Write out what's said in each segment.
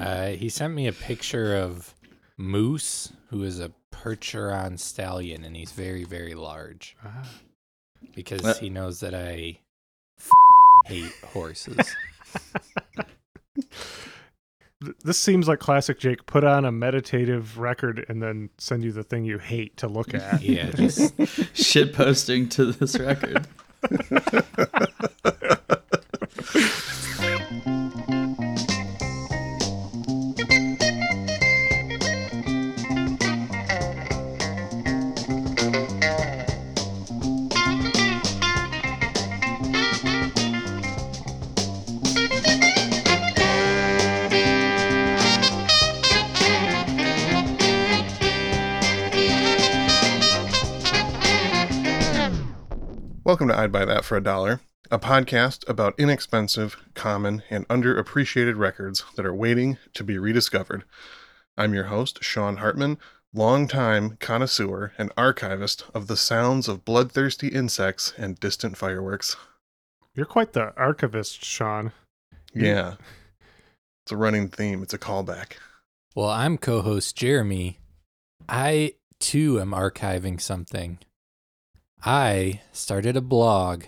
Uh, he sent me a picture of Moose, who is a Percheron stallion, and he's very, very large Ah. because What? he knows that I f- hate horses. This seems like classic Jake. Put on a meditative record and then send you the thing you hate to look at. yeah, just Shit posting to this record. Welcome to I'd Buy That for a Dollar, a podcast about inexpensive, common, and underappreciated records that are waiting to be rediscovered. I'm your host, Sean Hartman, longtime connoisseur and archivist of the sounds of bloodthirsty insects and distant fireworks. You're quite the archivist, Sean. Yeah. It's a running theme, it's a callback. well, I'm co-host Jeremy. I too am archiving something. I started a blog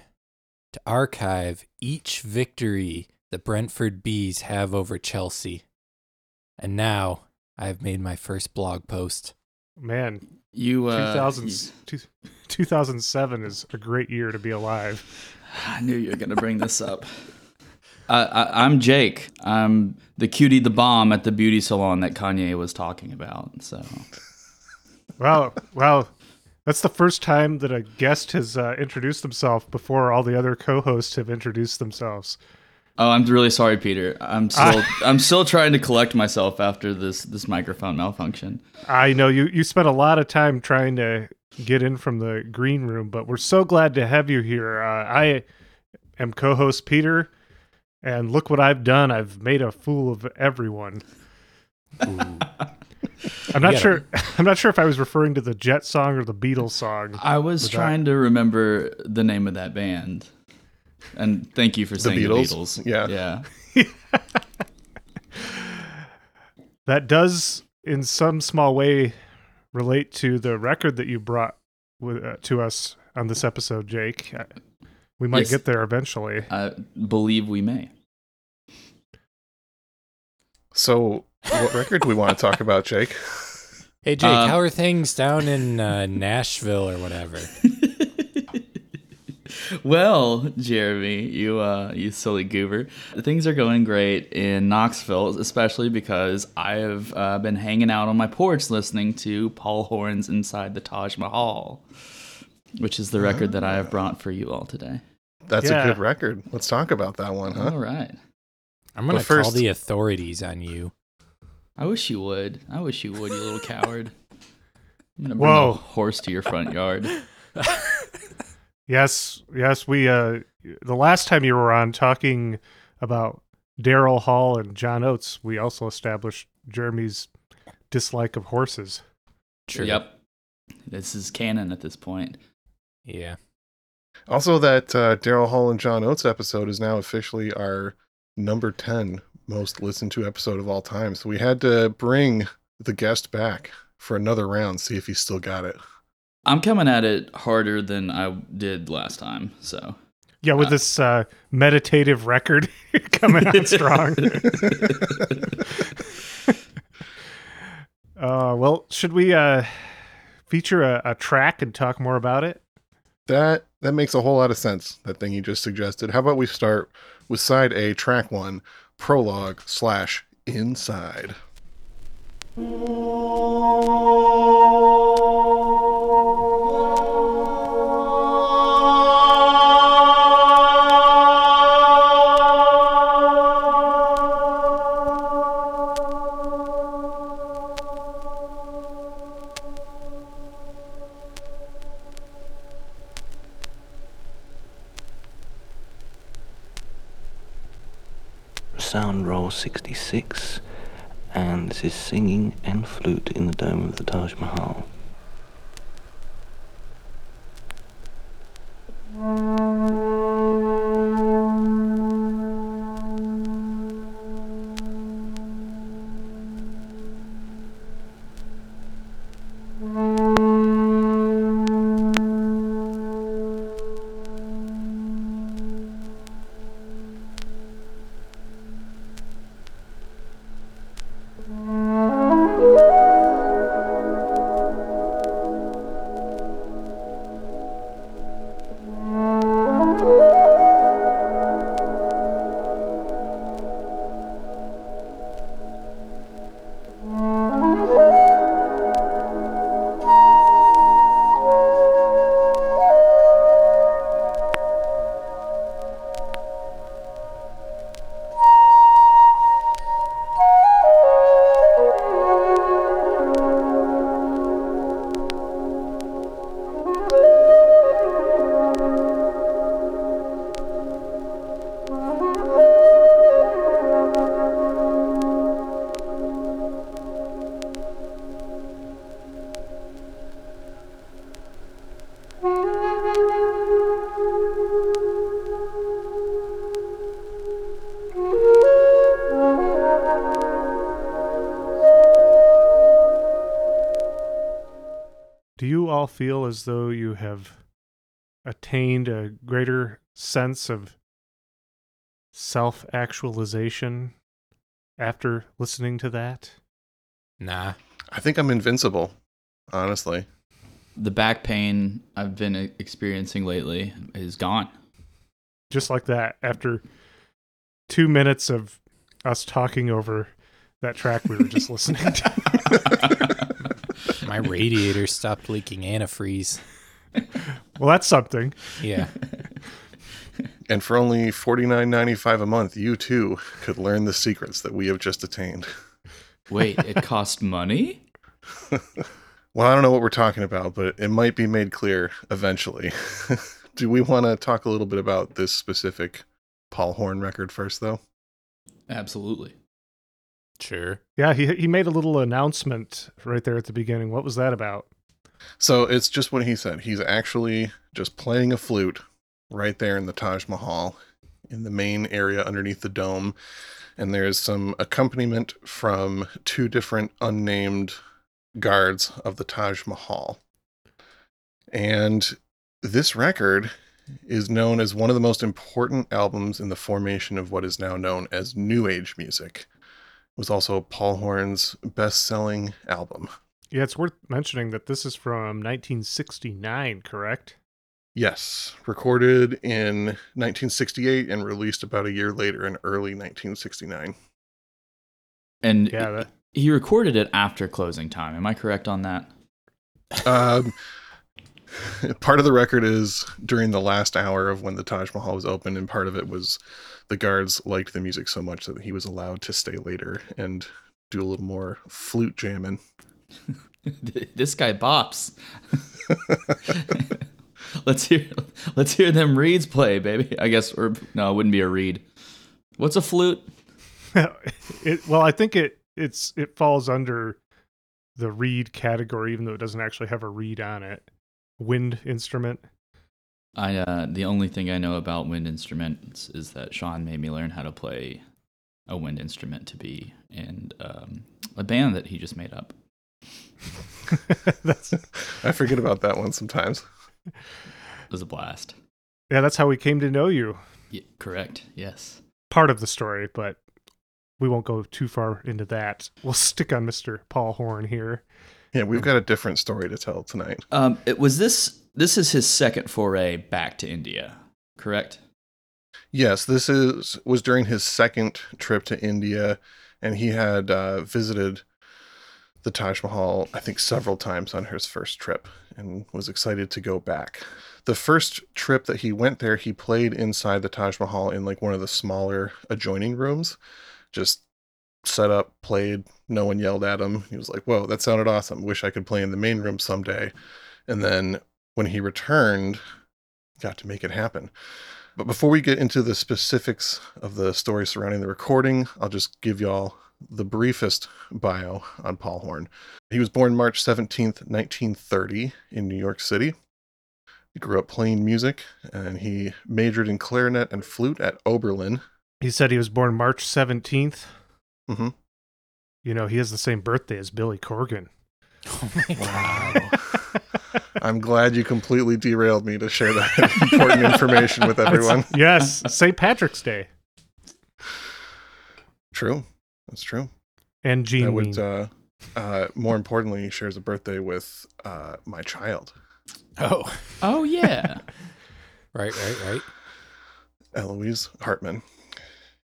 to archive each victory the Brentford Bees have over Chelsea. And now I've made my first blog post. Man, You, uh, 2000s two- 2007 is a great year to be alive. I knew you were going to bring this up. I, I, I'm Jake. I'm the cutie, the bomb at the beauty salon that Kanye was talking about. So, Wow, wow. That's the first time that a guest has uh, introduced himself before all the other co-hosts have introduced themselves. oh, I'm really sorry, Peter. I'm still, I'm still trying to collect myself after this, this microphone malfunction. I know you you spent a lot of time trying to get in from the green room, but we're so glad to have you here. Uh, I am co-host Peter, and look what I've done. I've made a fool of everyone. Ooh. I'm not sure. I'm not sure if I was referring to the Jet song or the Beatles song. I was Was that- trying to remember the name of that band. And thank you for saying Beatles? the Beatles. Yeah. Yeah. That does, in some small way, relate to the record that you brought with, uh, to us on this episode, Jake. Uh, We might Yes. get there eventually. I believe we may. So, what record do we want to talk about, Jake? Hey Jake, Um, how are things down in uh, Nashville or whatever? well, Jeremy, you uh, you silly goober, things are going great in Knoxville, especially because I have uh, been hanging out on my porch listening to Paul Horn's "Inside the Taj Mahal," which is the record that I have brought for you all today. That's Yeah. a good record. Let's talk about that one, huh? All right. I'm gonna But call the authorities on you. I wish you would. I wish you would, you little coward. I'm gonna bring Whoa. a horse to your front yard. Yes, yes. We uh, the last time you were on talking about Daryl Hall and John Oates, we also established Jeremy's dislike of horses. True. Yep. This is canon at this point. Yeah. Also, that uh, Daryl Hall and John Oates episode is now officially our number 10 most listened to episode of all time. So we had to bring the guest back for another round, see if he still got it. I'm coming at it harder than I did last time, so Yeah, with Uh, this uh, meditative record coming on strong. uh, well, should we uh, feature a, a track and talk more about it? That that makes a whole lot of sense, that thing you just suggested. How about we start with side A, track one, prologue slash inside. 66, and this is singing and flute in the dome of the Taj Mahal. All feel as though you have attained a greater sense of self actualization after listening to that? Nah. I think I'm invincible, honestly. The back pain I've been experiencing lately is gone. Just like that, after two minutes of us talking over that track we were just listening to. My radiator stopped leaking antifreeze. Well, that's something. Yeah. And for only $49.95 a month, you too could learn the secrets that we have just attained. Wait, it cost money? Well, I don't know what we're talking about, but it might be made clear eventually. Do we want to talk a little bit about this specific Paul Horn record first, though? Absolutely. Sure. Yeah, he he made a little announcement right there at the beginning. What was that about? So it's just what he said. He's actually just playing a flute right there in the Taj Mahal in the main area underneath the dome. And there's some accompaniment from two different unnamed guards of the Taj Mahal. And this record is known as one of the most important albums in the formation of what is now known as New Age music. It was also Paul Horn's best selling album. Yeah, it's worth mentioning that this is from 1969, correct? Yes, recorded in 1968 and released about a year later in early 1969. And Yeah, that, he recorded it after closing time. Am I correct on that? Um, part of the record is during the last hour of when the Taj Mahal was open, and part of it was the guards liked the music so much that he was allowed to stay later and do a little more flute jamming. this guy bops. let's hear let's hear them reeds play, baby. I guess or no, it wouldn't be a reed. What's a flute? it well, I think it it's it falls under the reed category, even though it doesn't actually have a reed on it. Wind instrument. I uh the only thing I know about wind instruments is that Sean made me learn how to play a wind instrument to be in um, a band that he just made up. that's I forget about that one sometimes. It was a blast. yeah, that's how we came to know you. Yeah, correct. Yes. Part of the story, but we won't go too far into that. We'll stick on Mr. Paul Horn here. Yeah, we've got a different story to tell tonight. Um, it was this. This is his second foray back to India, correct? Yes, this is was during his second trip to India, and he had uh, visited the Taj Mahal, I think, several times on his first trip, and was excited to go back. The first trip that he went there, he played inside the Taj Mahal in like one of the smaller adjoining rooms, just set up, played. No one yelled at him. He was like, "Whoa, that sounded awesome. Wish I could play in the main room someday." And then when he returned, got to make it happen. But before we get into the specifics of the story surrounding the recording, I'll just give y'all the briefest bio on Paul Horn. He was born March 17th, 1930, in New York City. He grew up playing music and he majored in clarinet and flute at Oberlin. He said he was born March 17th. Hmm You know, he has the same birthday as Billy Corgan. Oh my Wow. I'm glad you completely derailed me to share that important information with everyone. yes, St. Patrick's Day. True. That's true. And Gene that would, uh, uh, more importantly, shares a birthday with uh, my child, Oh, Oh yeah. right, right, right. Eloise Hartman.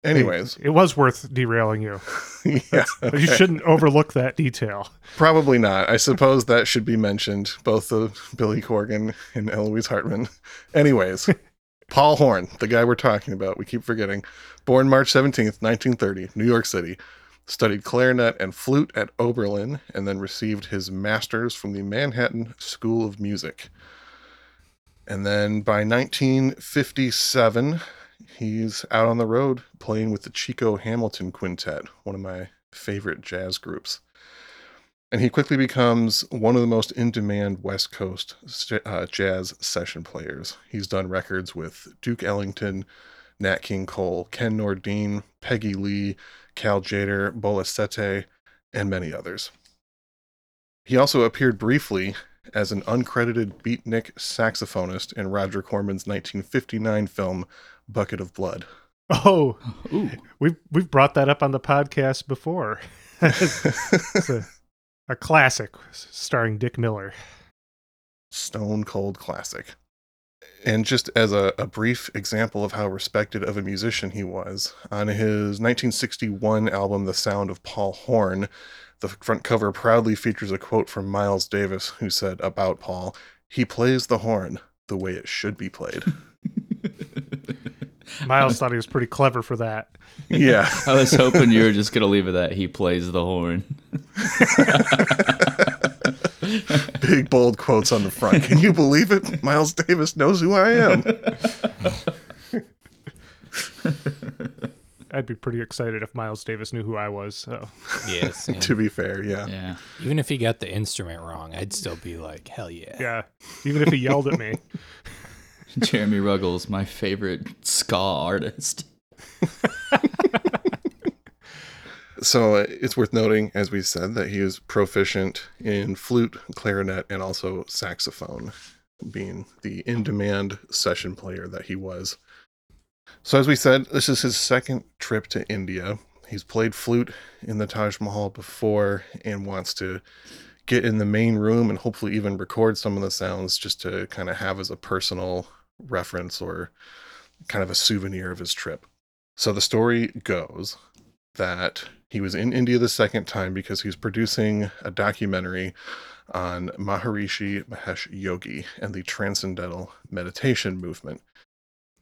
Anyways, it was worth derailing you. yeah, okay. You shouldn't overlook that detail. Probably not. I suppose that should be mentioned, both of Billy Corgan and Eloise Hartman. Anyways, Paul Horn, the guy we're talking about, we keep forgetting, born March 17th, 1930, New York City, studied clarinet and flute at Oberlin, and then received his master's from the Manhattan School of Music. And then by 1957, he's out on the road playing with the Chico Hamilton Quintet, one of my favorite jazz groups and he quickly becomes one of the most in demand West Coast uh, jazz session players. He's done records with Duke Ellington, Nat King Cole, Ken Nordine, Peggy Lee, Cal Tjader, Bola Sete, and many others. He also appeared briefly as an uncredited beatnik saxophonist in Roger Corman's 1959 film Bucket of Blood. Oh, Ooh. we've we've brought that up on the podcast before. it's a, a classic starring Dick Miller. stone cold classic. And just as a, a brief example of how respected of a musician he was, on his 1961 album, The Sound of Paul Horn, the front cover proudly features a quote from Miles Davis, who said about Paul, He plays the horn the way it should be played. Miles thought he was pretty clever for that. yeah. I was hoping you were just gonna leave it that he plays the horn. Big bold quotes on the front. Can you believe it? Miles Davis knows who I am. I'd be pretty excited if Miles Davis knew who I was. So Yes. and to be fair, yeah. Yeah. even if he got the instrument wrong, I'd still be like, hell yeah. yeah, even if he yelled at me. Jeremy Ruggles, my favorite ska artist. So uh, it's worth noting, as we said, that he is proficient in flute, clarinet, and also saxophone, being the in demand session player that he was. So, as we said, this is his second trip to India. He's played flute in the Taj Mahal before and wants to get in the main room and hopefully even record some of the sounds just to kind of have as a personal reference or kind of a souvenir of his trip. So, the story goes that he was in India the second time because he was producing a documentary on Maharishi Mahesh Yogi and the Transcendental Meditation Movement.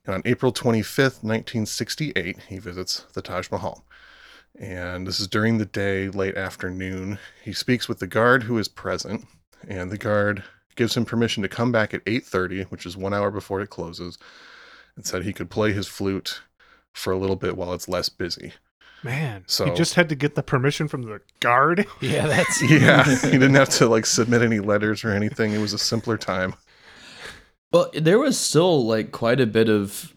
And on April 25th, 1968, he visits the Taj Mahal. And this is during the day, late afternoon. He speaks with the guard who is present, and the guard gives him permission to come back at 8:30, which is 1 hour before it closes, and said he could play his flute for a little bit while it's less busy. Man, So- he just had to get the permission from the guard. Yeah, that's Yeah, he didn't have to like submit any letters or anything. It was a simpler time. Well, there was still like quite a bit of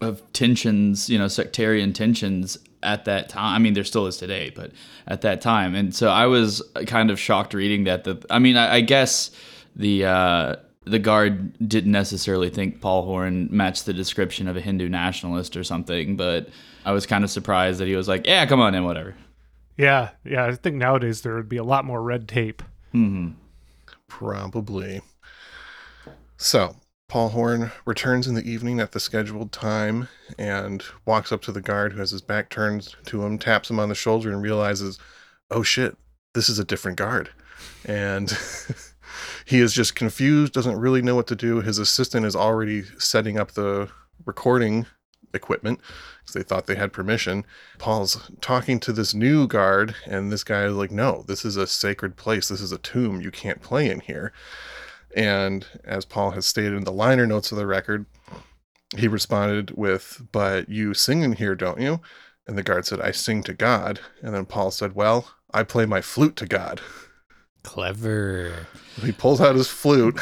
of tensions, you know, sectarian tensions at that time. I mean, there still is today, but at that time, and so I was uh, kind of shocked reading that. The I mean, I, I guess the uh, the guard didn't necessarily think Paul Horn matched the description of a Hindu nationalist or something, but I was kind of surprised that he was like, "Yeah, come on in, whatever." Yeah, yeah. I think nowadays there would be a lot more red tape. hmm Probably. So, Paul Horn returns in the evening at the scheduled time and walks up to the guard who has his back turned to him, taps him on the shoulder, and realizes, oh shit, this is a different guard. And he is just confused, doesn't really know what to do. His assistant is already setting up the recording equipment because they thought they had permission. Paul's talking to this new guard, and this guy is like, No, this is a sacred place. This is a tomb. You can't play in here. And as Paul has stated in the liner notes of the record, he responded with, But you sing in here, don't you? And the guard said, I sing to God. And then Paul said, Well, I play my flute to God. clever. He pulls out his flute,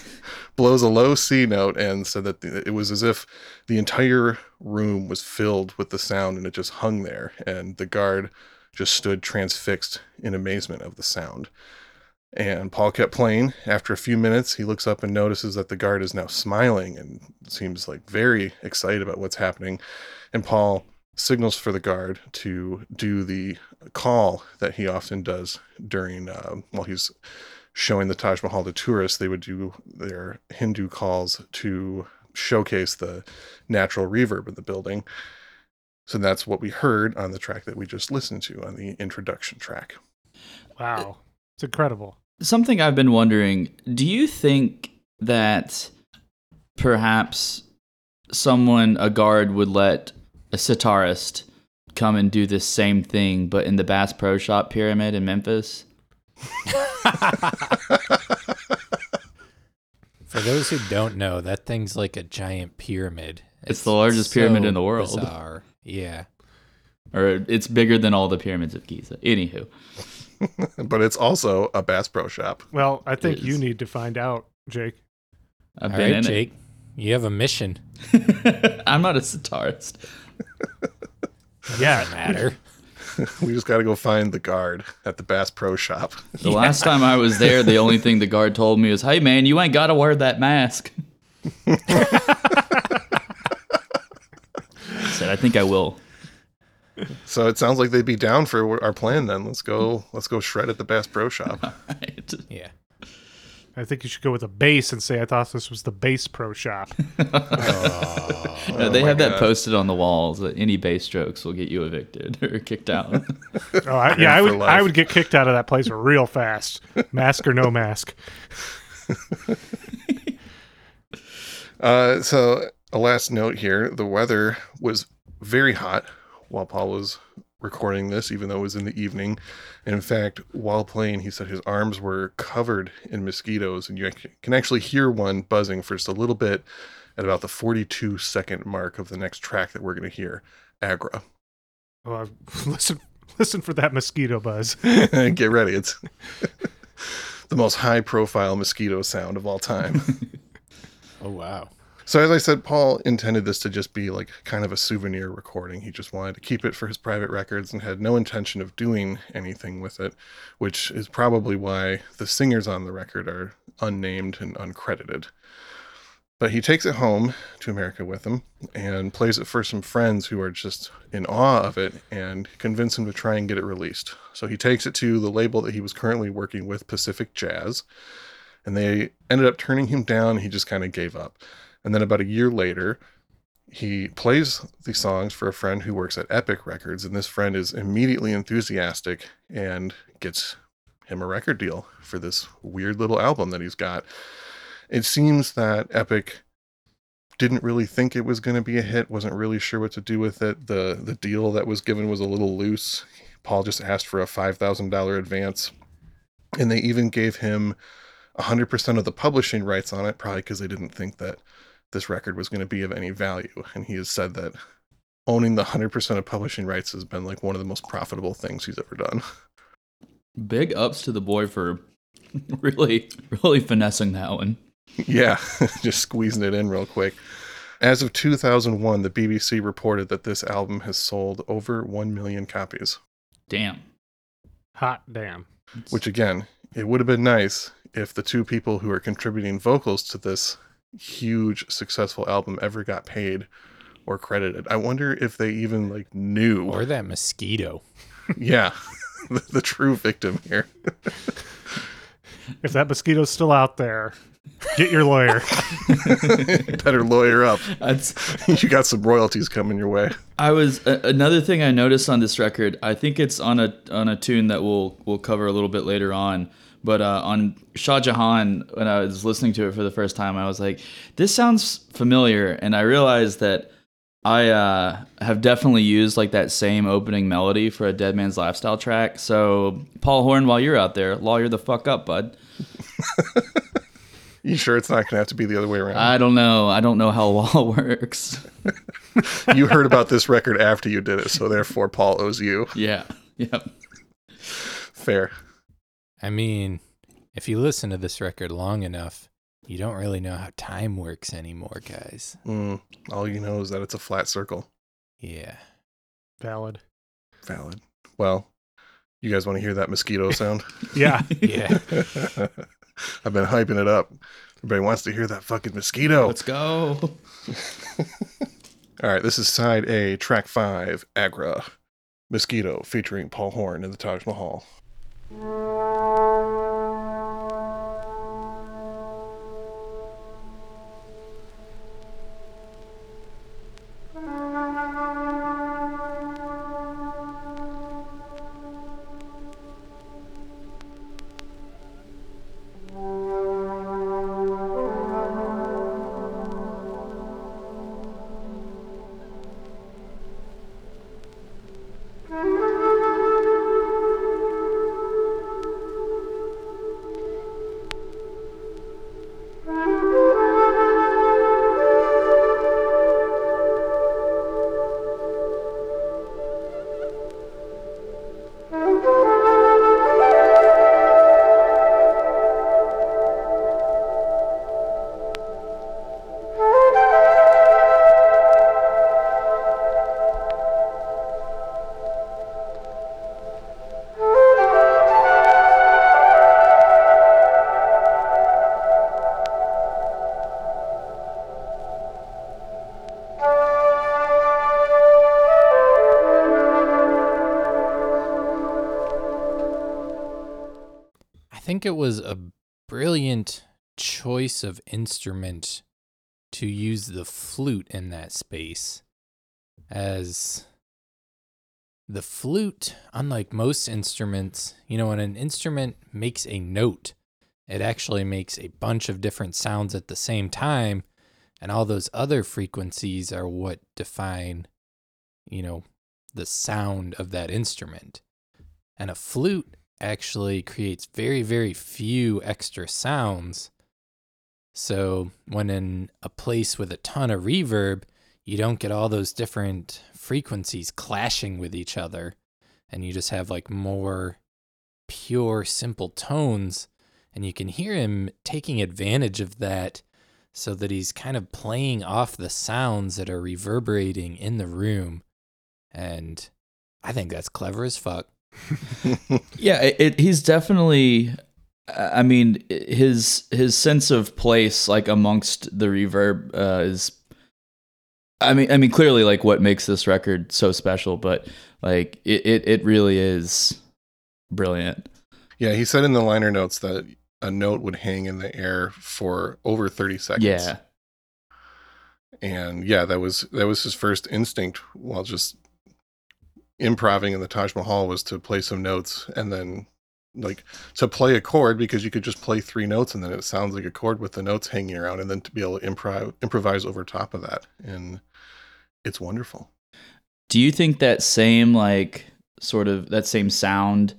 blows a low C note, and said that it was as if the entire room was filled with the sound and it just hung there. And the guard just stood transfixed in amazement of the sound. And Paul kept playing. After a few minutes, he looks up and notices that the guard is now smiling and seems like very excited about what's happening. And Paul signals for the guard to do the call that he often does during uh, while he's showing the Taj Mahal to tourists. They would do their Hindu calls to showcase the natural reverb of the building. So that's what we heard on the track that we just listened to on the introduction track. Wow. It's incredible. Something I've been wondering do you think that perhaps someone, a guard, would let a sitarist come and do this same thing, but in the Bass Pro Shop pyramid in Memphis? For those who don't know, that thing's like a giant pyramid. It's the largest pyramid in the world. Bizarre. Yeah. Or it's bigger than all the pyramids of Giza. Anywho. but it's also a Bass Pro Shop. Well, I think you need to find out, Jake. I've All been right, in Jake. You have a mission. I'm not a sitarist. Yeah. Matter. We just got to go find the guard at the Bass Pro Shop. The last time I was there, the only thing the guard told me was, "Hey man, you ain't got to wear that mask." I said, "I think I will." So it sounds like they'd be down for our plan then. Let's go. Let's go shred at the Bass Pro Shop. Right. Yeah. I think you should go with a base and say I thought this was the base pro shop. No, they my have that God. posted on the walls that any bass strokes will get you evicted or kicked out. Oh, I, yeah, I would life. I would get kicked out of that place real fast. Mask or no mask. Uh, so a last note here: the weather was very hot while Paul was recording this, even though it was in the evening. And in fact, while playing, he said his arms were covered in mosquitoes, and you can actually hear one buzzing for just a little bit at about the 42 second mark of the next track that we're going to hear, Agra. Oh, listen, listen for that mosquito buzz. Get ready. It's the most high profile mosquito sound of all time. Oh wow. So, as I said, Paul intended this to just be like kind of a souvenir recording. He just wanted to keep it for his private records and had no intention of doing anything with it, which is probably why the singers on the record are unnamed and uncredited. But he takes it home to America with him and plays it for some friends who are just in awe of it and convince him to try and get it released. So he takes it to the label that he was currently working with, Pacific Jazz, and they ended up turning him down. He just kind of gave up. And then about a year later, he plays the songs for a friend who works at Epic Records, and this friend is immediately enthusiastic and gets him a record deal for this weird little album that he's got. It seems that Epic didn't really think it was going to be a hit, wasn't really sure what to do with it. The the deal that was given was a little loose. Paul just asked for a $5,000 advance, and they even gave him 100% of the publishing rights on it, probably because they didn't think that this record was going to be of any value. And he has said that owning the 100% of publishing rights has been like one of the most profitable things he's ever done. Big ups to the boy for really, really finessing that one. yeah, just squeezing it in real quick. As of 2001, the BBC reported that this album has sold over 1 million copies, Damn. Hot damn. which again, it would have been nice if the two people who are contributing vocals to this huge successful album ever got paid or credited. I wonder if they even like knew Or that mosquito. yeah, the, the true victim here. If that mosquito's still out there, get your lawyer. Better lawyer up. That's you got some royalties coming your way. I was a another thing I noticed on this record. I think it's on a on a tune that we'll we'll cover a little bit later on. But uh, on Shah Jahan, when I was listening to it for the first time, I was like, "This sounds familiar," and I realized that I uh, have definitely used like that same opening melody for a Dead Man's Lifestyle track. So Paul Horn, while you're out there, lawyer the fuck up, bud. You sure it's not going to have to be the other way around? I don't know. I don't know how law works. you heard about this record after you did it, so therefore Paul owes you. yeah. Yep. Fair. I mean, if you listen to this record long enough, you don't really know how time works anymore, guys. Mm, all you know is that it's a flat circle. Yeah. Valid. Valid. Well, you guys want to hear that mosquito sound? Yeah. Yeah. I've been hyping it up. Everybody wants to hear that fucking mosquito. Let's go. All right, this is side A, track five, Agra. Mosquito featuring Paul Horn in the Taj Mahal. Think it was a brilliant choice of instrument to use the flute in that space as the flute unlike most instruments you know when an instrument makes a note it actually makes a bunch of different sounds at the same time and all those other frequencies are what define you know the sound of that instrument. And a flute actually creates very, very few extra sounds. So when in a place with a ton of reverb, you don't get all those different frequencies clashing with each other. And you just have like more pure, simple tones. And you can hear him taking advantage of that so that he's kind of playing off the sounds that are reverberating in the room. And I think that's clever as fuck. Yeah, it, it, he's definitely. I mean, his his sense of place, like amongst the reverb, uh, is. I mean, I mean, clearly, like what makes this record so special, but like it, it, it really is brilliant. Yeah, he said in the liner notes that a note would hang in the air for over 30 seconds. Yeah, And yeah, that was that was his first instinct while just improving in the Taj Mahal was to play some notes and then like to play a chord because you could just play three notes and then it sounds like a chord with the notes hanging around and then to be able to improv improvise over top of that and it's wonderful. Do you think that same like sort of that same sound?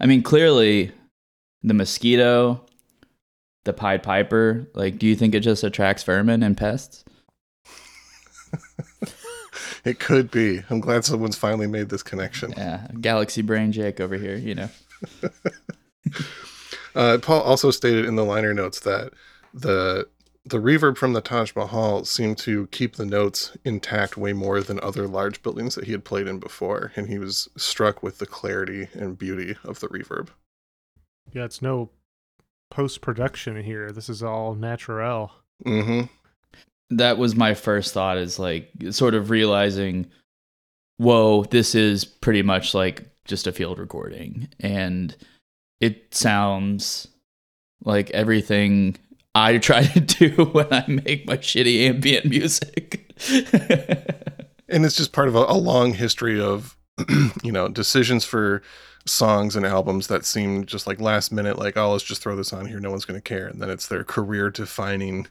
I mean, clearly, the mosquito, the Pied Piper. Like, do you think it just attracts vermin and pests? It could be. I'm glad someone's finally made this connection. Yeah, Galaxy Brain Jake over here. You know. Uh, Paul also stated in the liner notes that the the reverb from the Taj Mahal seemed to keep the notes intact way more than other large buildings that he had played in before, and he was struck with the clarity and beauty of the reverb. Yeah, it's no post production here. This is all natural. hmm that was my first thought is like sort of realizing whoa this is pretty much like just a field recording and it sounds like everything i try to do when i make my shitty ambient music And it's just part of a, a long history of, you know, decisions for songs and albums that seem just like last minute, like, oh, let's just throw this on here. No one's going to care. And then it's their career defining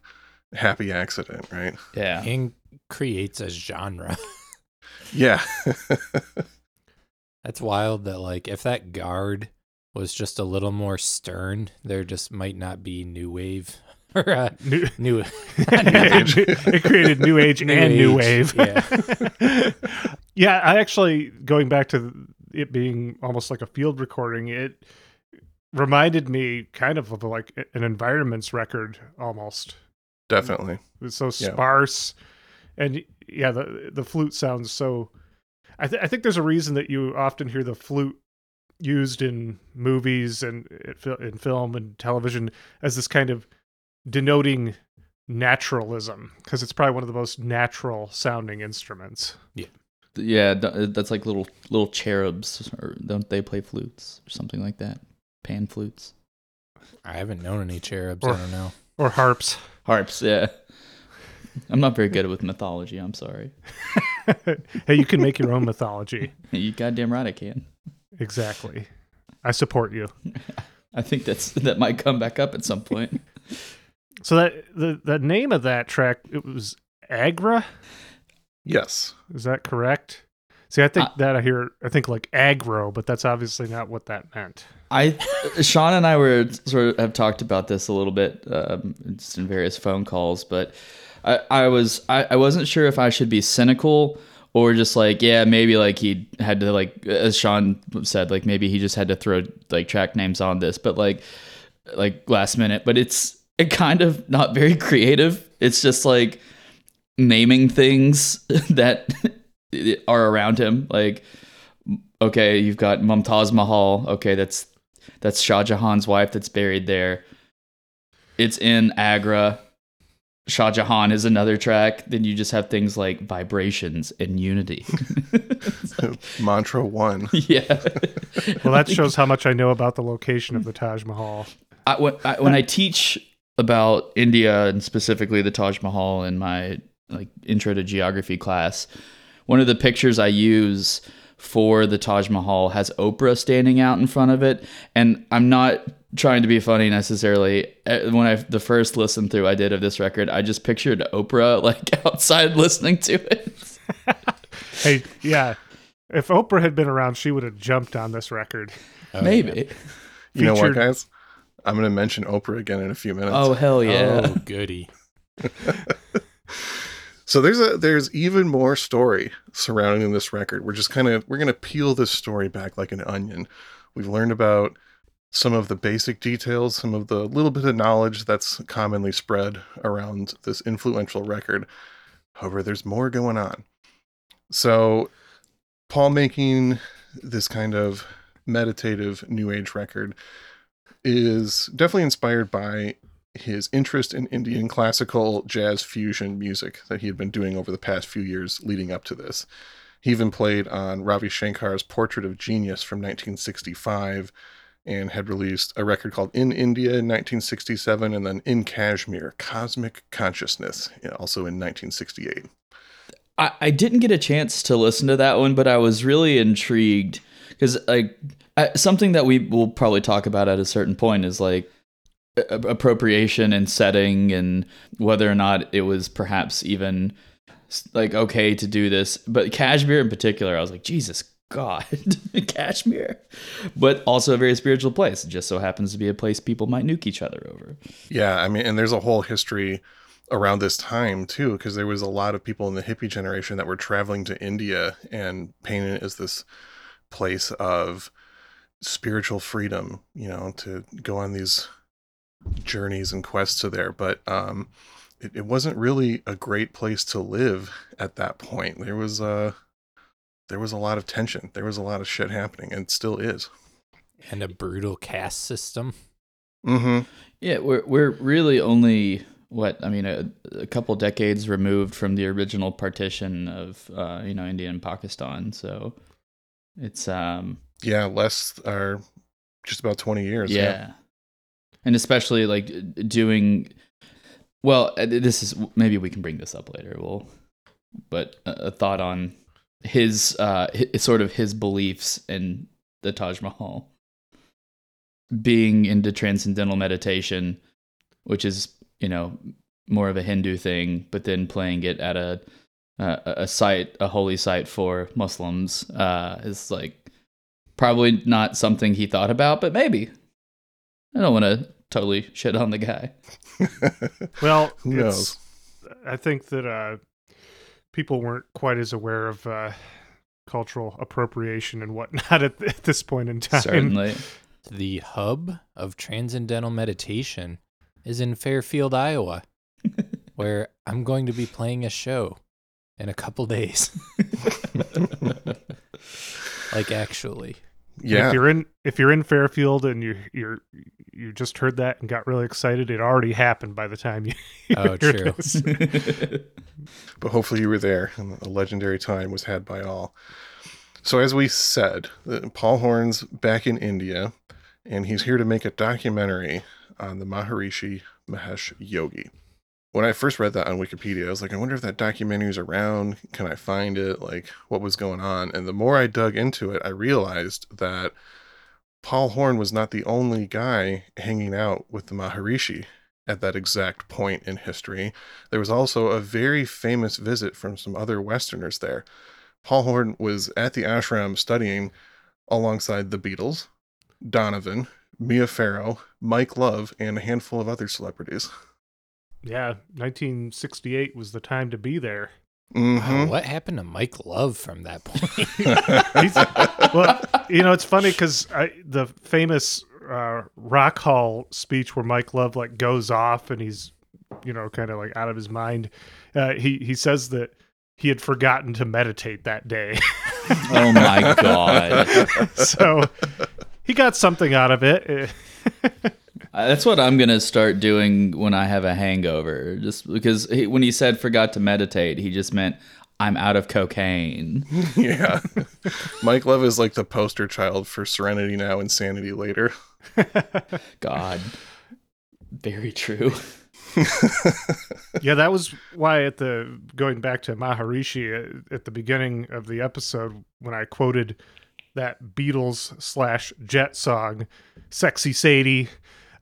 happy accident, right? yeah And creates a genre. Yeah. That's wild that like if that guard was just a little more stern, there just might not be new wave or uh, New, new it created new age New and new age, wave. yeah, I actually going back to it being almost like a field recording. It reminded me kind of of like an environments record almost. Definitely. It was so Yeah. sparse, and yeah, the the flute sounds so. I, th- I think there's a reason that you often hear the flute used in movies and in film and television as this kind of denoting naturalism because it's probably one of the most natural sounding instruments. Yeah, th- that's like little little cherubs, or don't they play flutes or something like that? Pan flutes, I haven't known any cherubs. Or- I don't know. Or harps. Harps. Yeah, I'm not very good with mythology. I'm sorry. hey, you can make your own mythology. You goddamn right I can. Exactly. I support you. I think that's that might come back up at some point. So that the the name of that track it was Agra. Yes. Is that correct? See, I think Uh, that I hear I think like aggro, but that's obviously not what that meant. I Sean and I were sort of have talked about this a little bit um, just in various phone calls, but I, I was I, I wasn't sure if I should be cynical or just like yeah maybe like he had to like as Sean said like maybe he just had to throw like track names on this, but like like last minute, but it's it kind of not very creative. It's just like naming things that are around him like okay, you've got Mumtaz Mahal. Okay, that's that's Shah Jahan's wife that's buried there. It's in Agra. Shah Jahan is another track. Then you just have things like vibrations and unity. Mantra one. yeah. Well, that shows how much I know about the location of the Taj Mahal. I, when, I, when I teach about India and specifically the Taj Mahal in my like intro to geography class, one of the pictures I use for the Taj Mahal has Oprah standing out in front of it, and I'm not trying to be funny necessarily. Uh, When I the first listen through I did of this record, I just pictured Oprah like outside listening to it. Hey, yeah. If Oprah had been around, she would have jumped on this record. Oh, Maybe. You know what, guys? I'm going to mention Oprah again in a few minutes. Oh hell yeah. yeah! Oh, goody. So there's a there's even more story surrounding this record. We're just kind of we're gonna peel this story back like an onion. We've learned about some of the basic details, some of the little bit of knowledge that's commonly spread around this influential record. However, there's more going on. So Paul making this kind of meditative new age record is definitely inspired by his interest in Indian classical jazz fusion music that he had been doing over the past few years leading up to this. He even played on Ravi Shankar's Portrait of Genius from 1965 and had released a record called In India in 1967 and then In Kashmir, Cosmic Consciousness, also in 1968. I, I didn't get a chance to listen to that one, but I was really intrigued because like something that we will probably talk about at a certain point is like appropriation and setting and whether or not it was perhaps even like okay to do this. But Kashmir in particular, I was like, Jesus God, Kashmir, but also a very spiritual place. It just so happens to be a place people might nuke each other over. Yeah, I mean, and there's a whole history around this time too, because there was a lot of people in the hippie generation that were traveling to India and painting it as this place of spiritual freedom, you know, to go on these journeys and quests to there. But um, it, it wasn't really a great place to live at that point. There was a there was a lot of tension. There was a lot of shit happening, and still is. And a brutal caste system. Mm-hmm. Yeah, we're we're really only what I mean a, a couple decades removed from the original partition of uh, you know India and Pakistan. So it's um Yeah, less are just about twenty years. yeah. And especially like doing well. uh, This is maybe we can bring this up later. Well, but a, thought on his uh his, sort of his beliefs in the Taj Mahal being into transcendental meditation, which is you know more of a Hindu thing, but then playing it at a a, a site, a holy site for Muslims, uh, is like probably not something he thought about, but maybe. I don't want to totally shit on the guy. Well, Who knows? I think that uh, people weren't quite as aware of uh, cultural appropriation and whatnot at, at this point in time. Certainly. The hub of transcendental meditation is in Fairfield, Iowa, where I'm going to be playing a show in a couple days. like, actually. Yeah. If you're in if you're in Fairfield and you you're you just heard that and got really excited, it already happened by the time you. Oh, true. this. but hopefully you were there and a legendary time was had by all. So, as we said, uh, Paul Horn's back in India and he's here to make a documentary on the Maharishi Mahesh Yogi. When I first read that on Wikipedia, I was like, I wonder if that documentary is around. Can I find it? Like, what was going on? And the more I dug into it, I realized that Paul Horn was not the only guy hanging out with the Maharishi at that exact point in history. There was also a very famous visit from some other Westerners there. Paul Horn was at the ashram studying alongside the Beatles, Donovan, Mia Farrow, Mike Love, and a handful of other celebrities. Yeah, 1968 was the time to be there. Mhm. Wow, what happened to Mike Love from that point? Well, you know, it's funny because the famous uh, Rock Hall speech where Mike Love like goes off and he's, you know, kind of like out of his mind. Uh, he he says that he had forgotten to meditate that day, oh my god. so he got something out of it. Uh, That's what I'm gonna start doing when I have a hangover. Just because he, when he said forgot to meditate, he just meant I'm out of cocaine. yeah. Mike Love is like the poster child for Serenity Now, Insanity Later. God, very true. yeah, that was why at the going back to Maharishi at, at the beginning of the episode when I quoted that Beatles slash Jet song, "Sexy Sadie."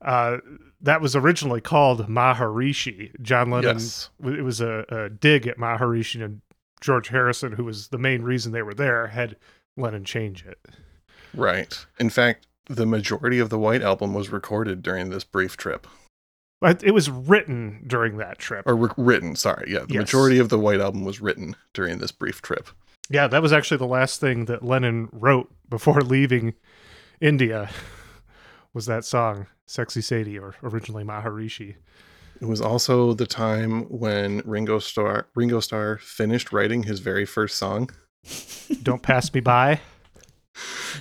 Uh, that was originally called Maharishi. John Lennon. Yes. It was a, a dig at Maharishi and George Harrison, who was the main reason they were there, had Lennon change it. Right. In fact, the majority of the White Album was recorded during this brief trip. But it was written during that trip. Or re- written, sorry. Yeah, the Yes. majority of the White Album was written during this brief trip. Yeah, that was actually the last thing that Lennon wrote before leaving India. Was that song "Sexy Sadie" or originally Maharishi? It was also the time when Ringo Starr Ringo Starr finished writing his very first song. "Don't Pass Me By."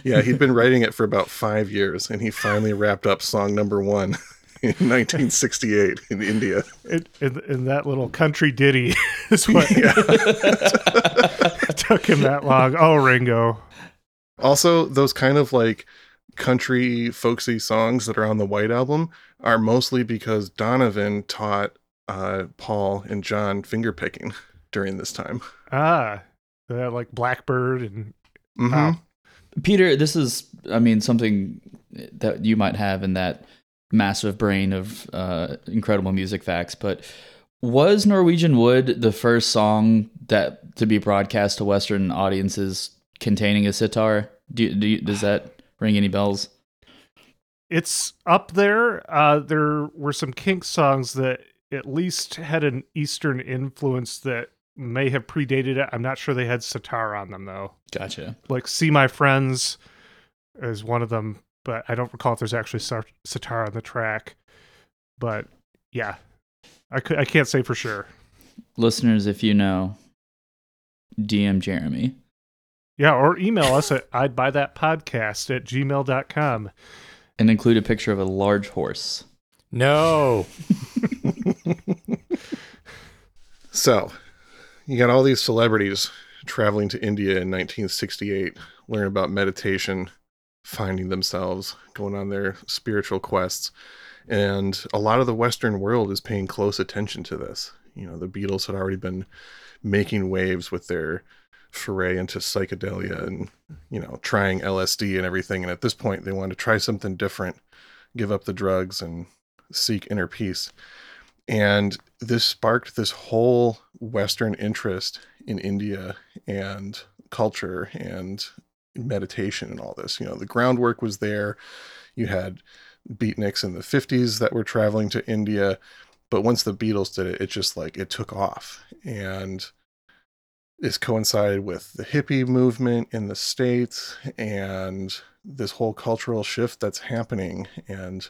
Yeah, he'd been writing it for about five years, and he finally wrapped up song number one in 1968 in India. It, and, and that little country ditty is what took him that long. Oh, Ringo. Also, those kind of like country folksy songs that are on the White Album are mostly because Donovan taught uh, Paul and John fingerpicking during this time. Ah, uh, like Blackbird and Mhm. Wow. Peter, this is, I mean, something that you might have in that massive brain of uh, incredible music facts, but was Norwegian Wood the first song that to be broadcast to Western audiences containing a sitar? Do, do you, does that ring any bells? it's up there. Uh, there were some Kink songs that at least had an Eastern influence that may have predated it. I'm not sure they had sitar on them though. Gotcha. Like "See My Friends" is one of them, but I don't recall if there's actually sitar on the track. But yeah, I I can't say for sure. Listeners, if you know, DM Jeremy. Yeah, or email us at I'd buy that podcast at gmail.com. And include a picture of a large horse. no. So, you got all these celebrities traveling to India in 1968, learning about meditation, finding themselves, going on their spiritual quests. And a lot of the Western world is paying close attention to this. You know, the Beatles had already been making waves with their foray into psychedelia and, you know, trying LSD and everything. And at this point, they wanted to try something different, give up the drugs, and seek inner peace. And this sparked this whole Western interest in India and culture and meditation and all this. You know, the groundwork was there. You had beatniks in the 50s that were traveling to India. But once the Beatles did it, it just like it took off. And this coincided with the hippie movement in the States and this whole cultural shift that's happening and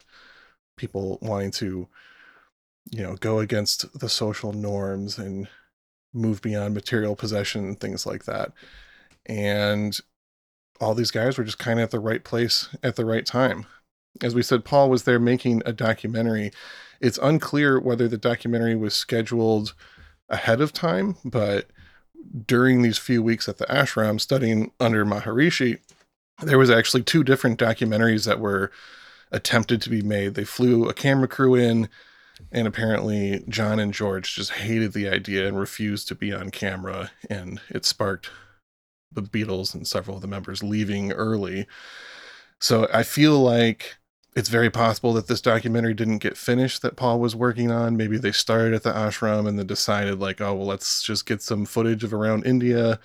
people wanting to you know go against the social norms and move beyond material possession and things like that and all these guys were just kind of at the right place at the right time. As we said, Paul was there making a documentary. It's unclear whether the documentary was scheduled ahead of time, but during these few weeks at the ashram studying under Maharishi, there was actually two different documentaries that were attempted to be made. They flew a camera crew in, and apparently John and George just hated the idea and refused to be on camera, and it sparked the Beatles and several of the members leaving early. So I feel like it's very possible that this documentary didn't get finished that Paul was working on. Maybe they started at the ashram and then decided like, oh well, let's just get some footage of around India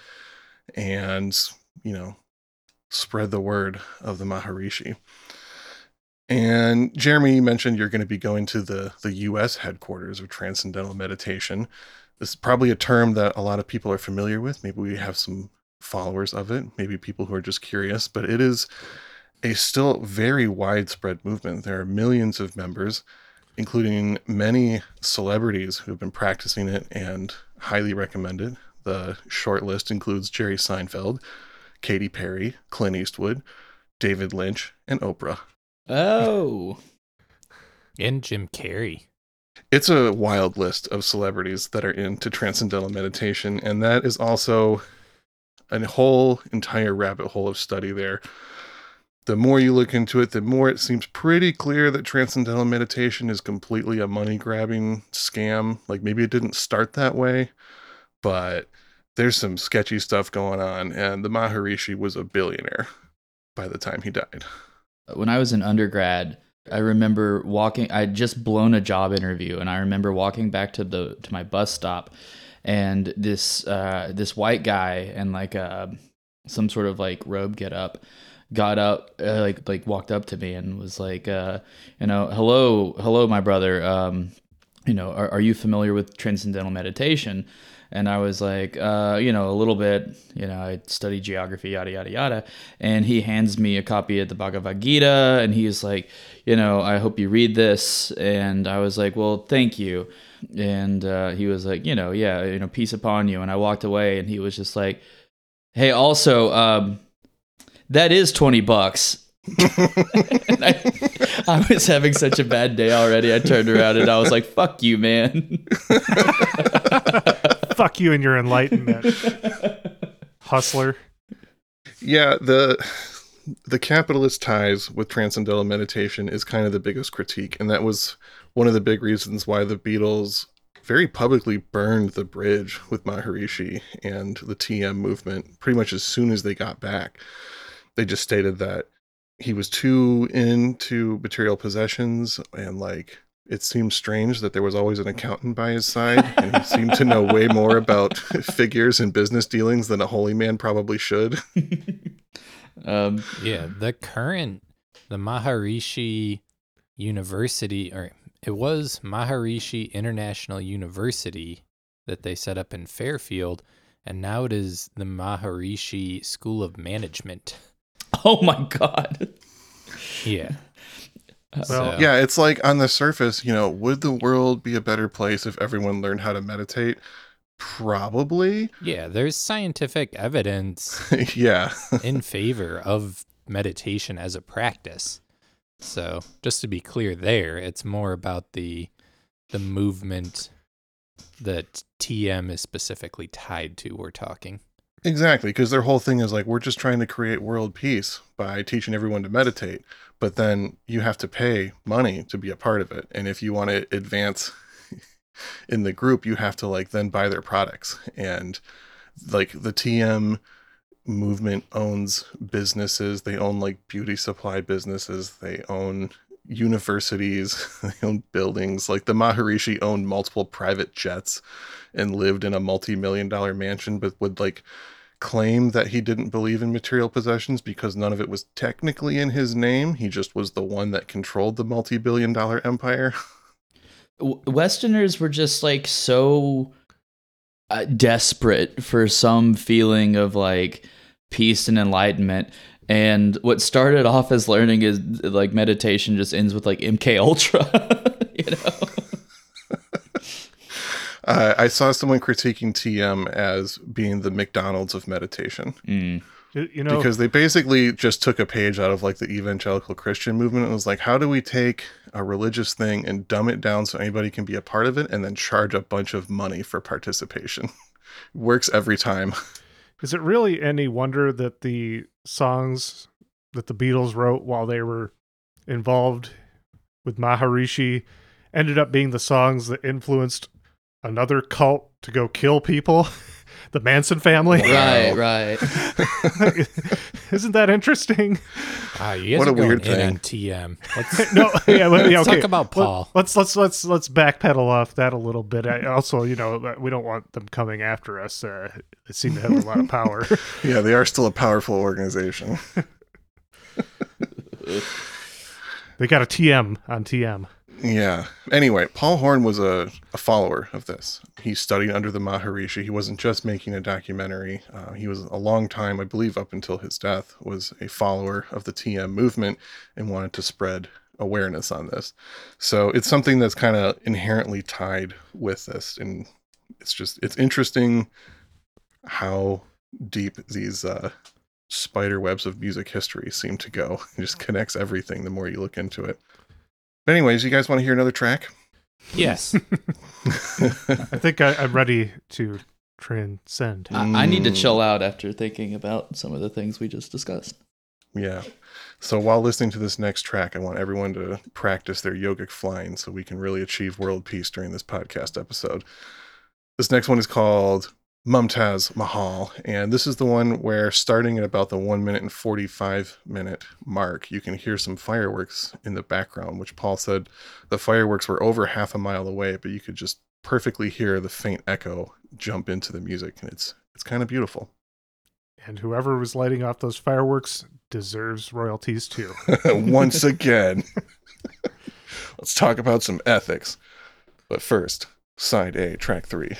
and, you know, spread the word of the Maharishi. And Jeremy mentioned you're going to be going to the the US headquarters of Transcendental Meditation. This is probably a term that a lot of people are familiar with. Maybe we have some followers of it, maybe people who are just curious, but it is a still very widespread movement. There are millions of members, including many celebrities who have been practicing it and highly recommend it. The short list includes Jerry Seinfeld, Katy Perry, Clint Eastwood, David Lynch, and Oprah. Oh. And Jim Carrey. It's a wild list of celebrities that are into transcendental meditation, and that is also a whole entire rabbit hole of study there. The more you look into it, the more it seems pretty clear that transcendental meditation is completely a money grabbing scam. Like maybe it didn't start that way, but there's some sketchy stuff going on, and the Maharishi was a billionaire by the time he died. When I was an undergrad, I remember walking I'd just blown a job interview and I remember walking back to the to my bus stop and this uh, this white guy and like uh, some sort of like robe get up got up uh, like like walked up to me and was like uh, you know hello hello my brother um, you know are, are you familiar with transcendental meditation and I was like, uh, you know, a little bit, you know, I studied geography, yada, yada, yada. And he hands me a copy of the Bhagavad Gita and he's like, you know, I hope you read this. And I was like, well, thank you. And uh, he was like, you know, yeah, you know, peace upon you. And I walked away and he was just like, hey, also, um, that is 20 bucks. I, I, was having such a bad day already. I turned around and I was like, fuck you, man. fuck you and your enlightenment. Hustler. Yeah, the the capitalist ties with transcendental meditation is kind of the biggest critique. And that was one of the big reasons why the Beatles very publicly burned the bridge with Maharishi and the TM movement pretty much as soon as they got back. They just stated that he was too into material possessions and like it seemed strange that there was always an accountant by his side and he seemed to know way more about figures and business dealings than a holy man probably should. Um, yeah the current the maharishi university or it was maharishi international university that they set up in fairfield and now it is the maharishi school of management oh my god yeah well, so. yeah, it's like on the surface, you know, would the world be a better place if everyone learned how to meditate? Probably. Yeah, there's scientific evidence yeah. in favor of meditation as a practice. So, just to be clear there, it's more about the the movement that TM is specifically tied to we're talking. Exactly, because their whole thing is like we're just trying to create world peace by teaching everyone to meditate, but then you have to pay money to be a part of it. And if you want to advance in the group, you have to like then buy their products. And like the TM movement owns businesses, they own like beauty supply businesses, they own universities, they own buildings. Like the Maharishi owned multiple private jets and lived in a multi-million dollar mansion, but would like claim that he didn't believe in material possessions because none of it was technically in his name. He just was the one that controlled the multi billion dollar empire. Westerners were just like so uh, desperate for some feeling of like peace and enlightenment. And what started off as learning is like meditation just ends with like MK Ultra, you know. Uh, I saw someone critiquing TM as being the McDonald's of meditation. Mm. You know, because they basically just took a page out of like the evangelical Christian movement and was like, how do we take a religious thing and dumb it down so anybody can be a part of it and then charge a bunch of money for participation? Works every time. is it really any wonder that the songs that the Beatles wrote while they were involved with Maharishi ended up being the songs that influenced another cult to go kill people? the Manson family? Right, right. Isn't that interesting? Ah, you guys What a weird thing. TM. Let's, no, yeah, well, yeah, Let's okay. talk about Let- Paul. Let's let's let's let's backpedal off that a little bit. I, also, you know, we don't want them coming after us. Uh, they seem to have a lot of power. Yeah, they are still a powerful organization. they got a TM on TM. Yeah. Anyway, Paul Horn was a, a follower of this. He studied under the Maharishi. He wasn't just making a documentary. Uh, he was a long time, I believe, up until his death, was a follower of the TM movement and wanted to spread awareness on this. So it's something that's kind of inherently tied with this, and it's just it's interesting how deep these uh, spider webs of music history seem to go. It just connects everything the more you look into it. But anyways, you guys want to hear another track? yes. I think I, I'm ready to transcend. I, I need to Mm. chill out after thinking about some of the things we just discussed. Yeah. So while listening to this next track, I want everyone to practice their yogic flying so we can really achieve world peace during this podcast episode. This next one is called Mumtaz Mahal, and this is the one where starting at about the 1 minute and 45 minute mark, you can hear some fireworks in the background, which Paul said the fireworks were over half a mile away, but you could just perfectly hear the faint echo jump into the music, and it's it's kind of beautiful. And whoever was lighting off those fireworks deserves royalties too. once again. Let's talk about some ethics. But first, side A, track three.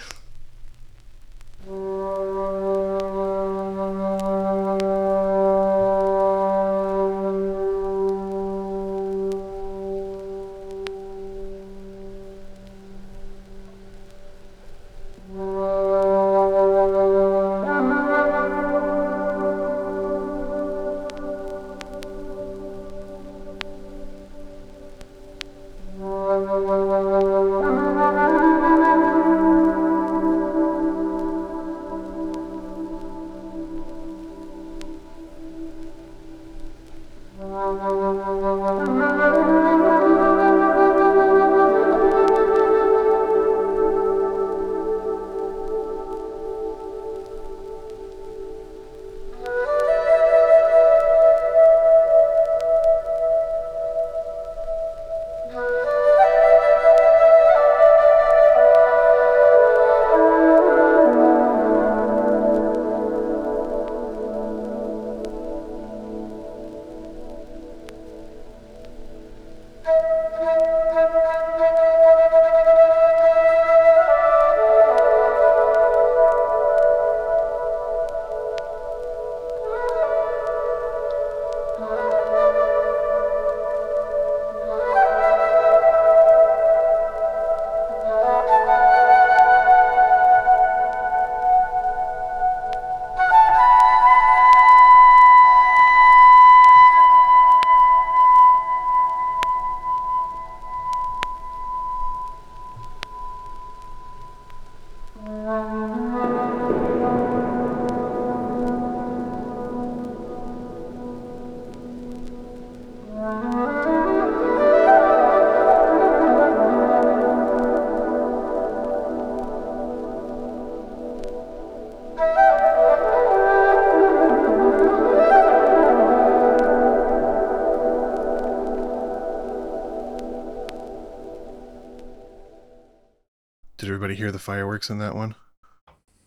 The fireworks in that one?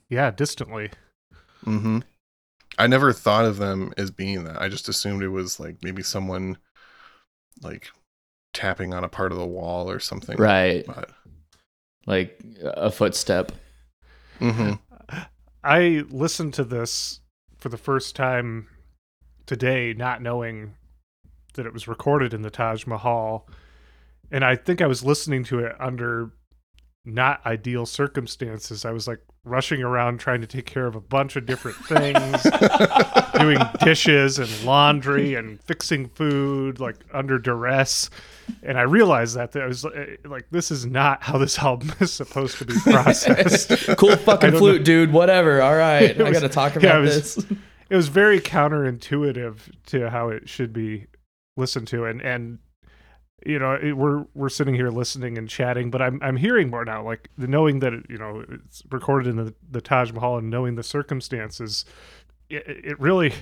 Yeah, distantly. Mm-hmm. I never thought of them as being that. I just assumed it was like maybe someone like tapping on a part of the wall or something. Right. But Like a footstep. hmm I listened to this for the first time today, not knowing that it was recorded in the Taj Mahal. And I think I was listening to it under not ideal circumstances. I was like rushing around trying to take care of a bunch of different things, doing dishes and laundry and fixing food like under duress. And I realized that, that I was uh, like, this is not how this album is supposed to be processed. cool fucking flute, dude. Whatever. All right, I got to talk yeah, about it was- this. it was very counterintuitive to how it should be listened to and and you know it, we're we're sitting here listening and chatting but i'm i'm hearing more now like the knowing that it, you know it's recorded in the, the taj mahal and knowing the circumstances it, it really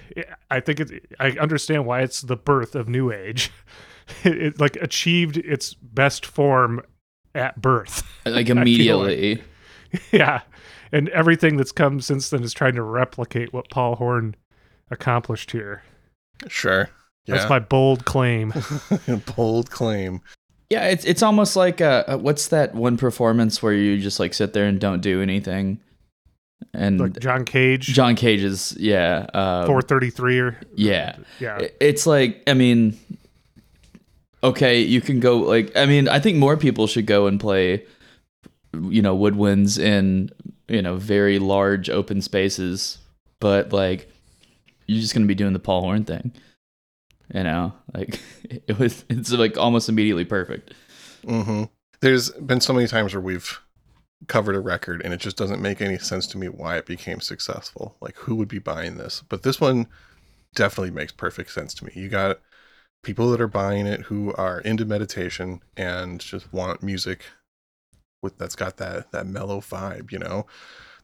i think it i understand why it's the birth of new age it, it like achieved its best form at birth Like feel like- immediately. yeah and everything that's come since then is trying to replicate what paul horn accomplished here Sure. That's Yeah. my bold claim. Bold claim. Yeah, it's it's almost like uh, uh, what's that one performance where you just like sit there and don't do anything, and like john cage? John Cage's yeah, uh, 433 or yeah, yeah. It's like I mean, okay, you can go like I mean I think more people should go and play, you know, woodwinds in you know very large open spaces, but like you're just gonna be doing the Paul Horn thing, you know, like it was it's like almost immediately perfect. hmm There's been so many times where we've covered a record and it just doesn't make any sense to me why it became successful. Like, who would be buying this? But this one definitely makes perfect sense to me. You got people that are buying it who are into meditation and just want music with that's got that that mellow vibe. You know,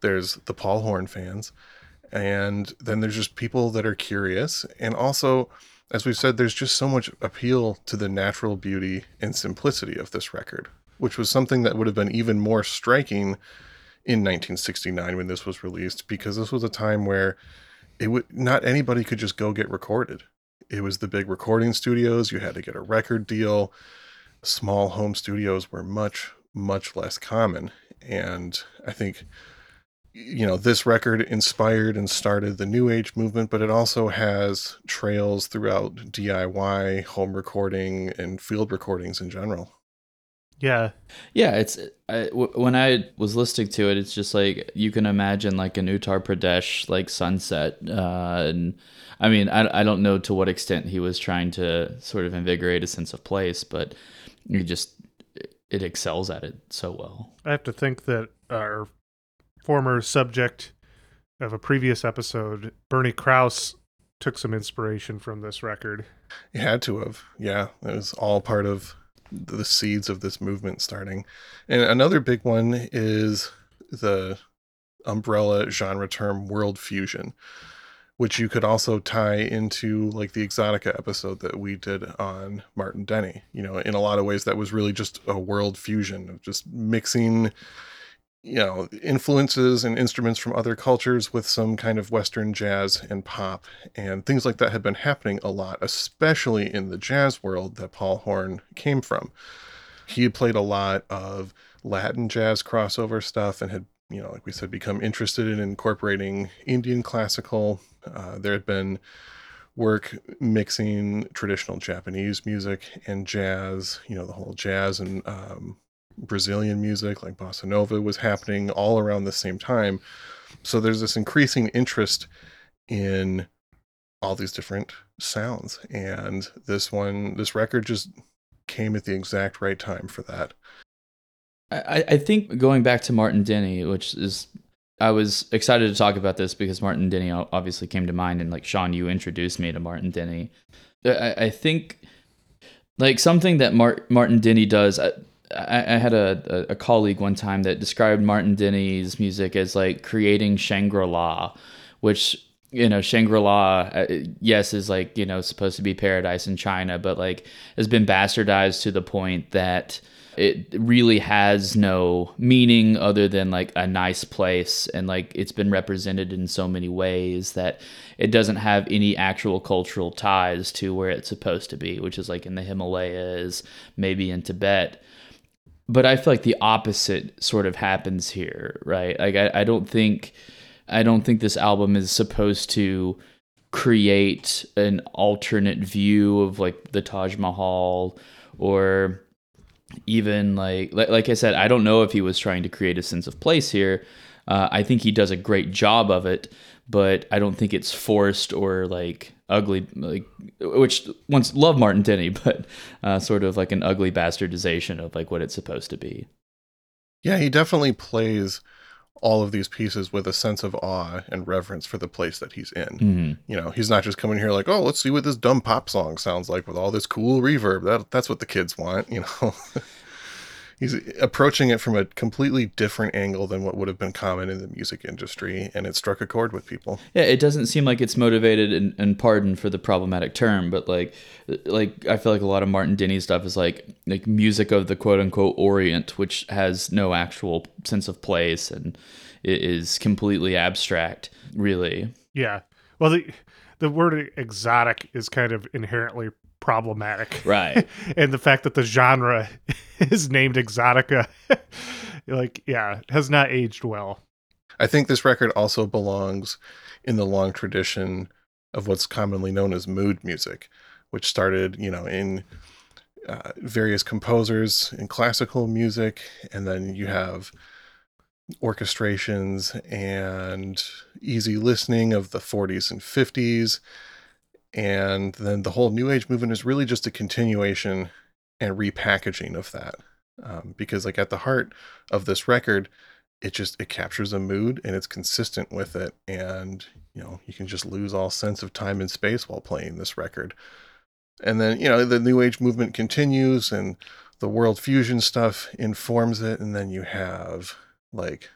there's the Paul Horn fans, and then there's just people that are curious and also as we've said, there's just so much appeal to the natural beauty and simplicity of this record, which was something that would have been even more striking in 1969 when this was released, because this was a time where it would not anybody could just go get recorded. It was the big recording studios. You had to get a record deal. Small home studios were much, much less common. And I think you know, this record inspired and started the new age movement, but it also has trails throughout DIY, home recording, and field recordings in general. yeah Yeah, it's I, w- when I was listening to it, it's just like you can imagine like an Uttar Pradesh like sunset, uh, and I mean I I don't know to what extent he was trying to sort of invigorate a sense of place, but you just it excels at it so well. i have to think that our former subject of a previous episode bernie krause took some inspiration from this record It had to have. Yeah, it was all part of the seeds of this movement starting. And another big one is the umbrella genre term world fusion, which you could also tie into like the Exotica episode that we did on Martin Denny. You know, in a lot of ways, that was really just a world fusion of just mixing you know influences and instruments from other cultures with some kind of western jazz and pop and things like that had been happening a lot especially in the jazz world that paul horn came from. He had played a lot of latin jazz crossover stuff and had you know like we said become interested in incorporating indian classical. Uh, there had been work mixing traditional japanese music and jazz you know the whole jazz and um, Brazilian music like bossa nova was happening all around the same time. So there's this increasing interest in all these different sounds and this one this record just came at the exact right time for that. I, I think going back to Martin Denny, which is I was excited to talk about this because Martin Denny obviously came to mind, and like Sean, you introduced me to Martin Denny. I, I think like something that Mart, Martin Denny does. I, I I had a, a colleague one time that described Martin Denny's music as like creating Shangri La, which you know Shangri La, uh, yes, is like you know supposed to be paradise in China, but like has been bastardized to the point that it really has no meaning other than like a nice place. And like it's been represented in so many ways that it doesn't have any actual cultural ties to where it's supposed to be which is like in the himalayas maybe in tibet but i feel like the opposite sort of happens here right like i, I don't think i don't think this album is supposed to create an alternate view of like the taj mahal or even like, like like I said, I don't know if he was trying to create a sense of place here. Uh, I think he does a great job of it, but I don't think it's forced or like ugly, like which once love Martin Denny, but uh, sort of like an ugly bastardization of like what it's supposed to be. Yeah, he definitely plays all of these pieces with a sense of awe and reverence for the place that he's in. Mhm. You know, he's not just coming here like, oh, let's see what this dumb pop song sounds like with all this cool reverb. That that's what the kids want, you know. he's approaching it from a completely different angle than what would have been common in the music industry, and it struck a chord with people. Yeah, it doesn't seem like it's motivated and, and pardon for the problematic term, but like, like I feel like a lot of Martin Denny stuff is like like music of the quote unquote Orient, which has no actual sense of place and it is completely abstract. Really, Yeah. Well, the the word exotic is kind of inherently problematic. right? and the fact that the genre is named exotica like yeah, has not aged well. I think this record also belongs in the long tradition of what's commonly known as mood music, which started, you know, in uh, various composers in classical music, and then you have orchestrations and easy listening of the 40s and 50s. And then the whole New Age movement is really just a continuation and repackaging of that. Um, because, like, at the heart of this record, it just it captures a mood and it's consistent with it and you know you can just lose all sense of time and space while playing this record and then you know the new age movement continues and the world fusion stuff informs it and then you have like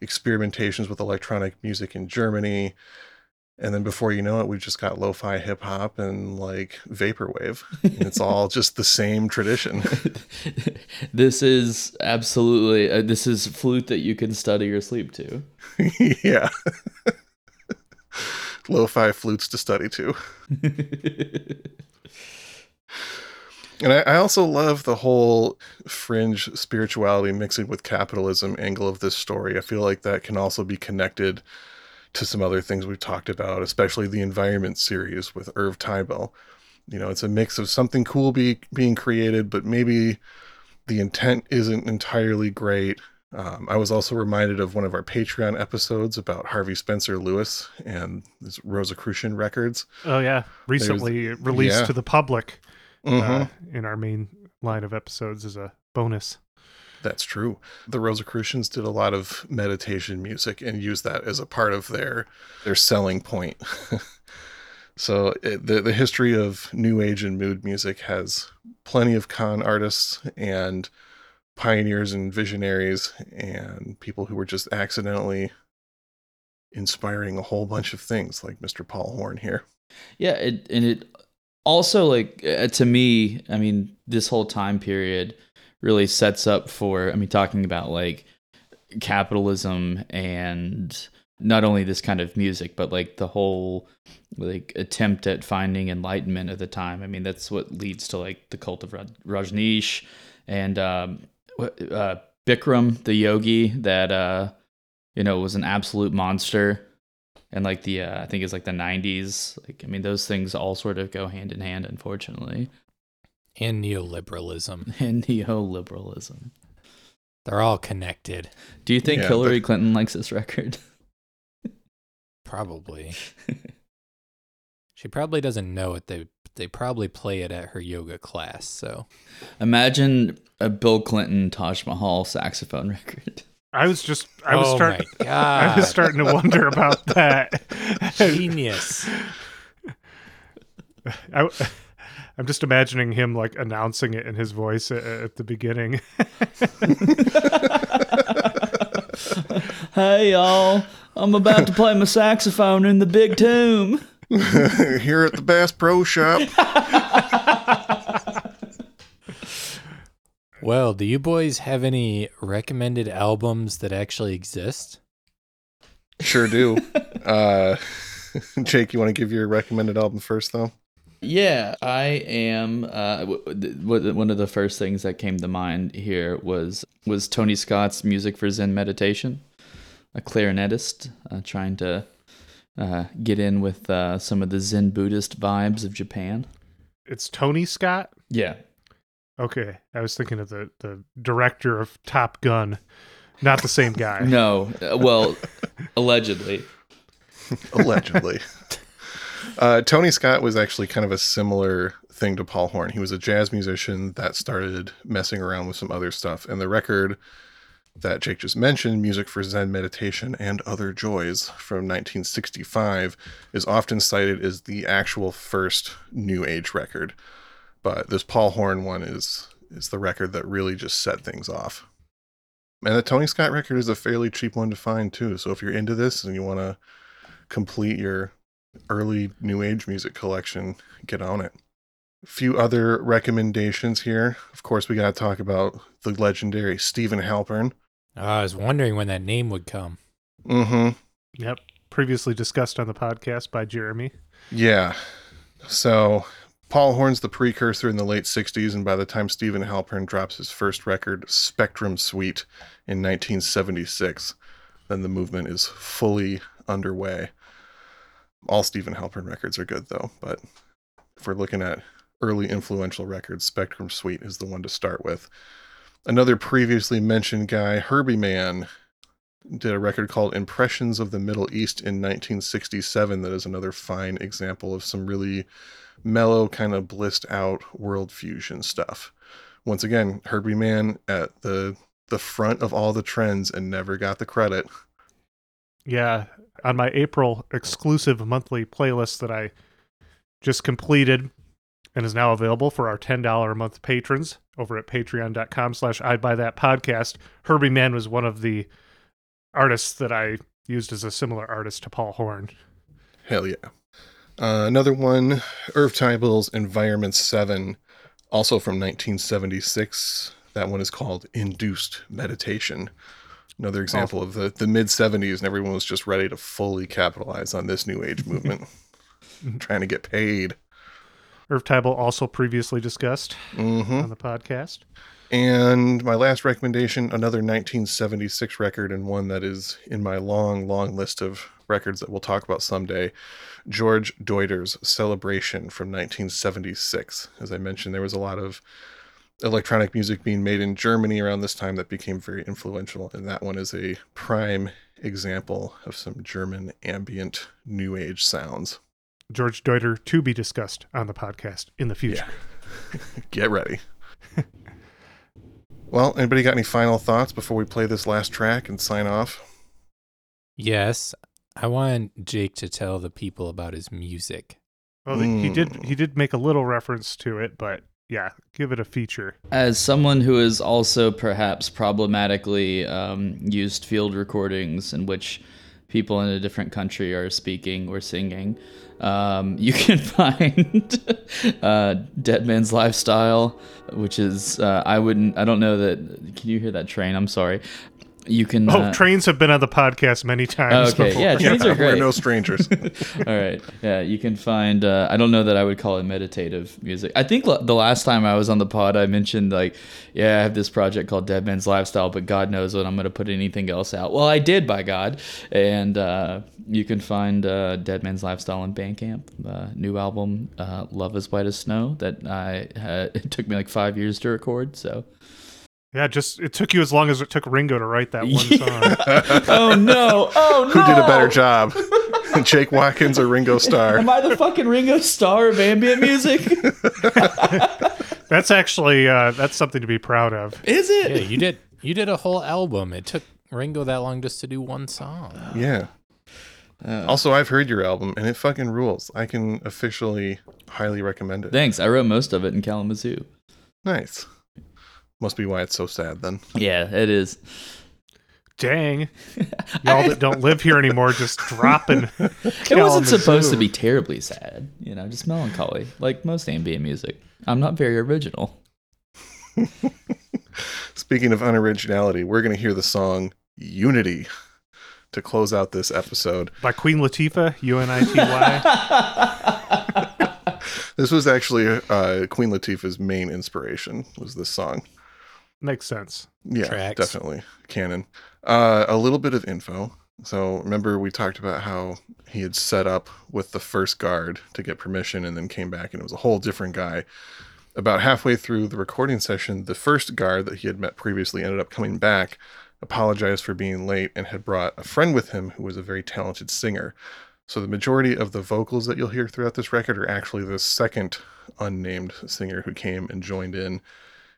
experimentations with electronic music in germany and then before you know it we've just got lo-fi hip hop and like vaporwave and it's all just the same tradition this is absolutely uh, this is flute that you can study or sleep to. yeah lo-fi flutes to study to And I, I also love the whole fringe spirituality mixing with capitalism angle of this story. I feel like that can also be connected to some other things we've talked about, especially the environment series with Irv Teibel. You know, it's a mix of something cool be, being created, but maybe the intent isn't entirely great. Um, I was also reminded of one of our Patreon episodes about Harvey Spencer Lewis and his Rosicrucian records. Oh yeah, recently released yeah. to the public Mhm. uh, in our main line of episodes as a bonus. That's true. The Rosicrucians did a lot of meditation music and used that as a part of their their selling point. so it, the the history of new age and mood music has plenty of con artists and pioneers and visionaries and people who were just accidentally inspiring a whole bunch of things like Mr. Paul Horn here. Yeah, it, and it also like uh, to me, I mean, this whole time period really sets up for. I mean, talking about like capitalism and not only this kind of music, but like the whole like attempt at finding enlightenment at the time. I mean, that's what leads to like the cult of Raj- Rajneesh and um, uh, Bikram, the yogi that uh, you know was an absolute monster and like the uh, I think it's like the 90s. Like I mean, those things all sort of go hand in hand, unfortunately. And neoliberalism. And neoliberalism. They're all connected. Do you think Yeah, Hillary Clinton likes this record? Probably. she probably doesn't know it. They they probably play it at her yoga class. So Imagine a Bill Clinton Taj Mahal saxophone record. I was just I was oh starting I was starting to wonder about that. genius. I, I'm just imagining him like announcing it in his voice at, at the beginning. hey y'all, I'm about to play my saxophone in the big tomb. here at the Bass Pro Shop. Well, do you boys have any recommended albums that actually exist? Sure do. Uh, Jake, you want to give your recommended album first, though? Yeah, I am. Uh, w- w- w- one of the first things that came to mind here was was Tony Scott's music for Zen meditation, a clarinetist uh, trying to uh, get in with uh, some of the Zen Buddhist vibes of Japan. it's Tony Scott. Yeah, Okay, I was thinking of the the director of Top Gun, Not the same guy. No, uh, well, allegedly. allegedly. Uh, Tony Scott was actually kind of a similar thing to Paul Horn. He was a jazz musician that started messing around with some other stuff. And the record that Jake just mentioned, Music for Zen Meditation and Other Joys from 1965, is often cited as the actual first New Age record. But this Paul Horn one is is the record that really just set things off. And the Tony Scott record is a fairly cheap one to find too. So if you're into this and you want to complete your early new age music collection, get on it. A few other recommendations here. Of course, we got to talk about the legendary Steven Halpern. Oh, I was wondering when that name would come. Mm-hmm. Yep. Previously discussed on the podcast by Jeremy. Yeah. So Paul Horn's the precursor in the late 60s, and by the time Steven Halpern drops his first record, Spectrum Suite, in 1976, then the movement is fully underway. All Steven Halpern records are good, though, but if we're looking at early influential records, Spectrum Suite is the one to start with. Another previously mentioned guy, Herbie Mann, did a record called Impressions of the Middle East in 1967 that is another fine example of some really mellow, kind of blissed out world fusion stuff. Once again, Herbie Mann at the the front of all the trends and never got the credit. Yeah, on my April exclusive monthly playlist that I just completed and is now available for our $10 a month patrons over at patreon.com slash I'd buy that podcast. Herbie Mann was one of the artists that I used as a similar artist to Paul Horn. Hell yeah. Uh, another one, Irv Teibel's Environment 7, also from 1976. That one is called Induced Meditation. Another example of the, the mid 70s, and everyone was just ready to fully capitalize on this new age movement, trying to get paid. Irv Teibel also previously discussed hmm on the podcast. And my last recommendation, another 1976 record, and one that is in my long, long list of records that we'll talk about someday. George Deuter's Celebration from 1976. As I mentioned, there was a lot of electronic music being made in Germany around this time that became very influential, and that one is a prime example of some German ambient new age sounds. George Deuter to be discussed on the podcast in the future. Get ready. well, anybody got any final thoughts before we play this last track and sign off? Yes, I want Jake to tell the people about his music. Well, the- he did Mm. he did make a little reference to it, but yeah, give it a feature. As someone who has also perhaps problematically um, used field recordings in which people in a different country are speaking or singing, um, you can find uh, Dead Man's Lifestyle, which is uh, I wouldn't I don't know that. Can you hear that train? I'm sorry. You can. Oh, uh, trains have been on the podcast many times. Okay, before. yeah, trains are great. We're no strangers. All right. Yeah, you can find. Uh, I don't know that I would call it meditative music. I think l- the last time I was on the pod, I mentioned like, yeah, I have this project called Dead Man's Lifestyle, but God knows when I'm going to put anything else out. Well, I did, by God. And uh, you can find uh, Dead Man's Lifestyle on Bandcamp. Uh, new album, uh, Love as White as Snow, that I uh, it took me like five years to record. So. Yeah, just it took you as long as it took Ringo to write that one song. oh no! Oh no! Who did a better job? Jake Watkins or Ringo Starr? Am I the fucking Ringo Starr of ambient music? That's actually uh, that's something to be proud of. Is it? Yeah, you did. You did a whole album. It took Ringo that long just to do one song. Yeah. Uh, Also, I've heard your album and it fucking rules. I can officially highly recommend it. Thanks. I wrote most of it in Kalamazoo. Nice. Must be why it's so sad then. Yeah, it is. Dang, y'all that don't live here anymore just dropping. It wasn't supposed to be terribly sad, you know, just melancholy, like most ambient music. I'm not very original. Speaking of unoriginality, we're going to hear the song Unity to close out this episode. by Queen Latifah, U N I T Y. This was actually uh, Queen Latifah's main inspiration was this song. Makes sense. Yeah, Tracks. definitely canon. Uh, a little bit of info. So remember we talked about how he had set up with the first guard to get permission and then came back and it was a whole different guy. About halfway through the recording session, the first guard that he had met previously ended up coming back apologized for being late and had brought a friend with him who was a very talented singer. So the majority of the vocals that you'll hear throughout this record are actually the second unnamed singer who came and joined in.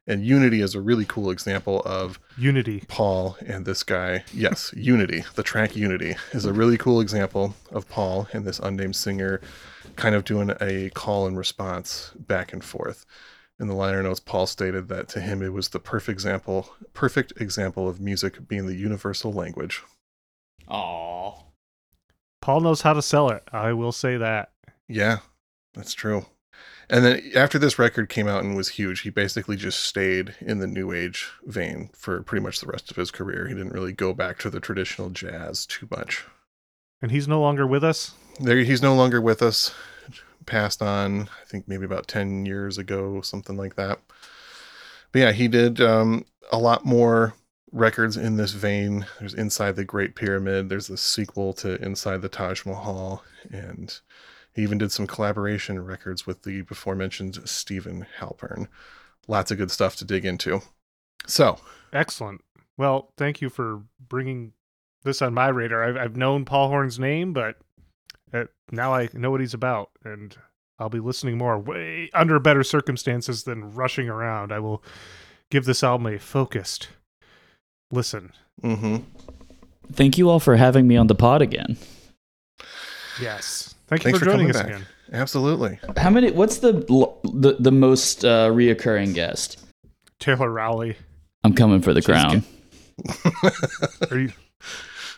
And Unity is a really cool example of Unity. Paul and this guy. Yes, Unity, the track Unity, is a really cool example of Paul and this unnamed singer kind of doing a call and response back and forth. In the liner notes, Paul stated that to him it was the perfect example, perfect example of music being the universal language. Aww. Paul knows how to sell it. I will say that. Yeah, that's true. And then after this record came out and was huge, he basically just stayed in the new age vein for pretty much the rest of his career. He didn't really go back to the traditional jazz too much. And he's no longer with us. There, he's no longer with us. Passed on, I think maybe about ten years ago, something like that. But yeah, he did um, a lot more records in this vein. There's Inside the Great Pyramid. There's the sequel to Inside the Taj Mahal, and he even did some collaboration records with the before mentioned Steven Halpern. Lots of good stuff to dig into. So, Excellent. Well, thank you for bringing this on my radar. I've, I've known Paul Horn's name, but uh, now I know what he's about, and I'll be listening more way under better circumstances than rushing around. I will give this album a focused listen. hmm Thank you all for having me on the pod again. Yes. Thank Thanks you for, for joining coming us back. again. absolutely. How many? What's the the, the most uh, reoccurring guest? Taylor Rowley. I'm coming for the She's crown. Are you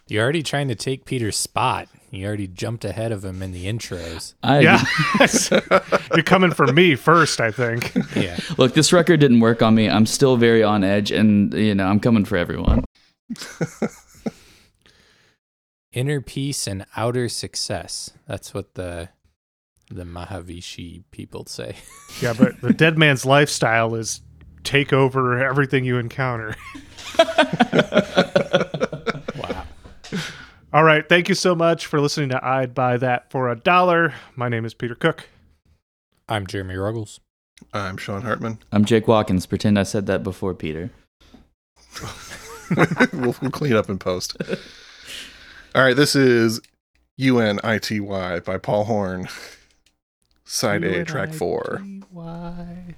You're already trying to take Peter's spot. You already jumped ahead of him in the intros. I, Yeah. You're coming for me first, I think. Yeah. Look, this record didn't work on me. I'm still very on edge, and you know I'm coming for everyone. Inner peace and outer success. That's what the the Maharishi people say. Yeah, but the dead man's lifestyle is take over everything you encounter. Wow. All right. Thank you so much for listening to I'd Buy That for a Dollar. My name is Peter Cook. I'm Jeremy Ruggles. I'm Sean Hartman. I'm Jake Watkins. Pretend I said that before, Peter. we'll, we'll clean up in post. All right, this is UNITY by Paul Horn. Side A, track four. Why?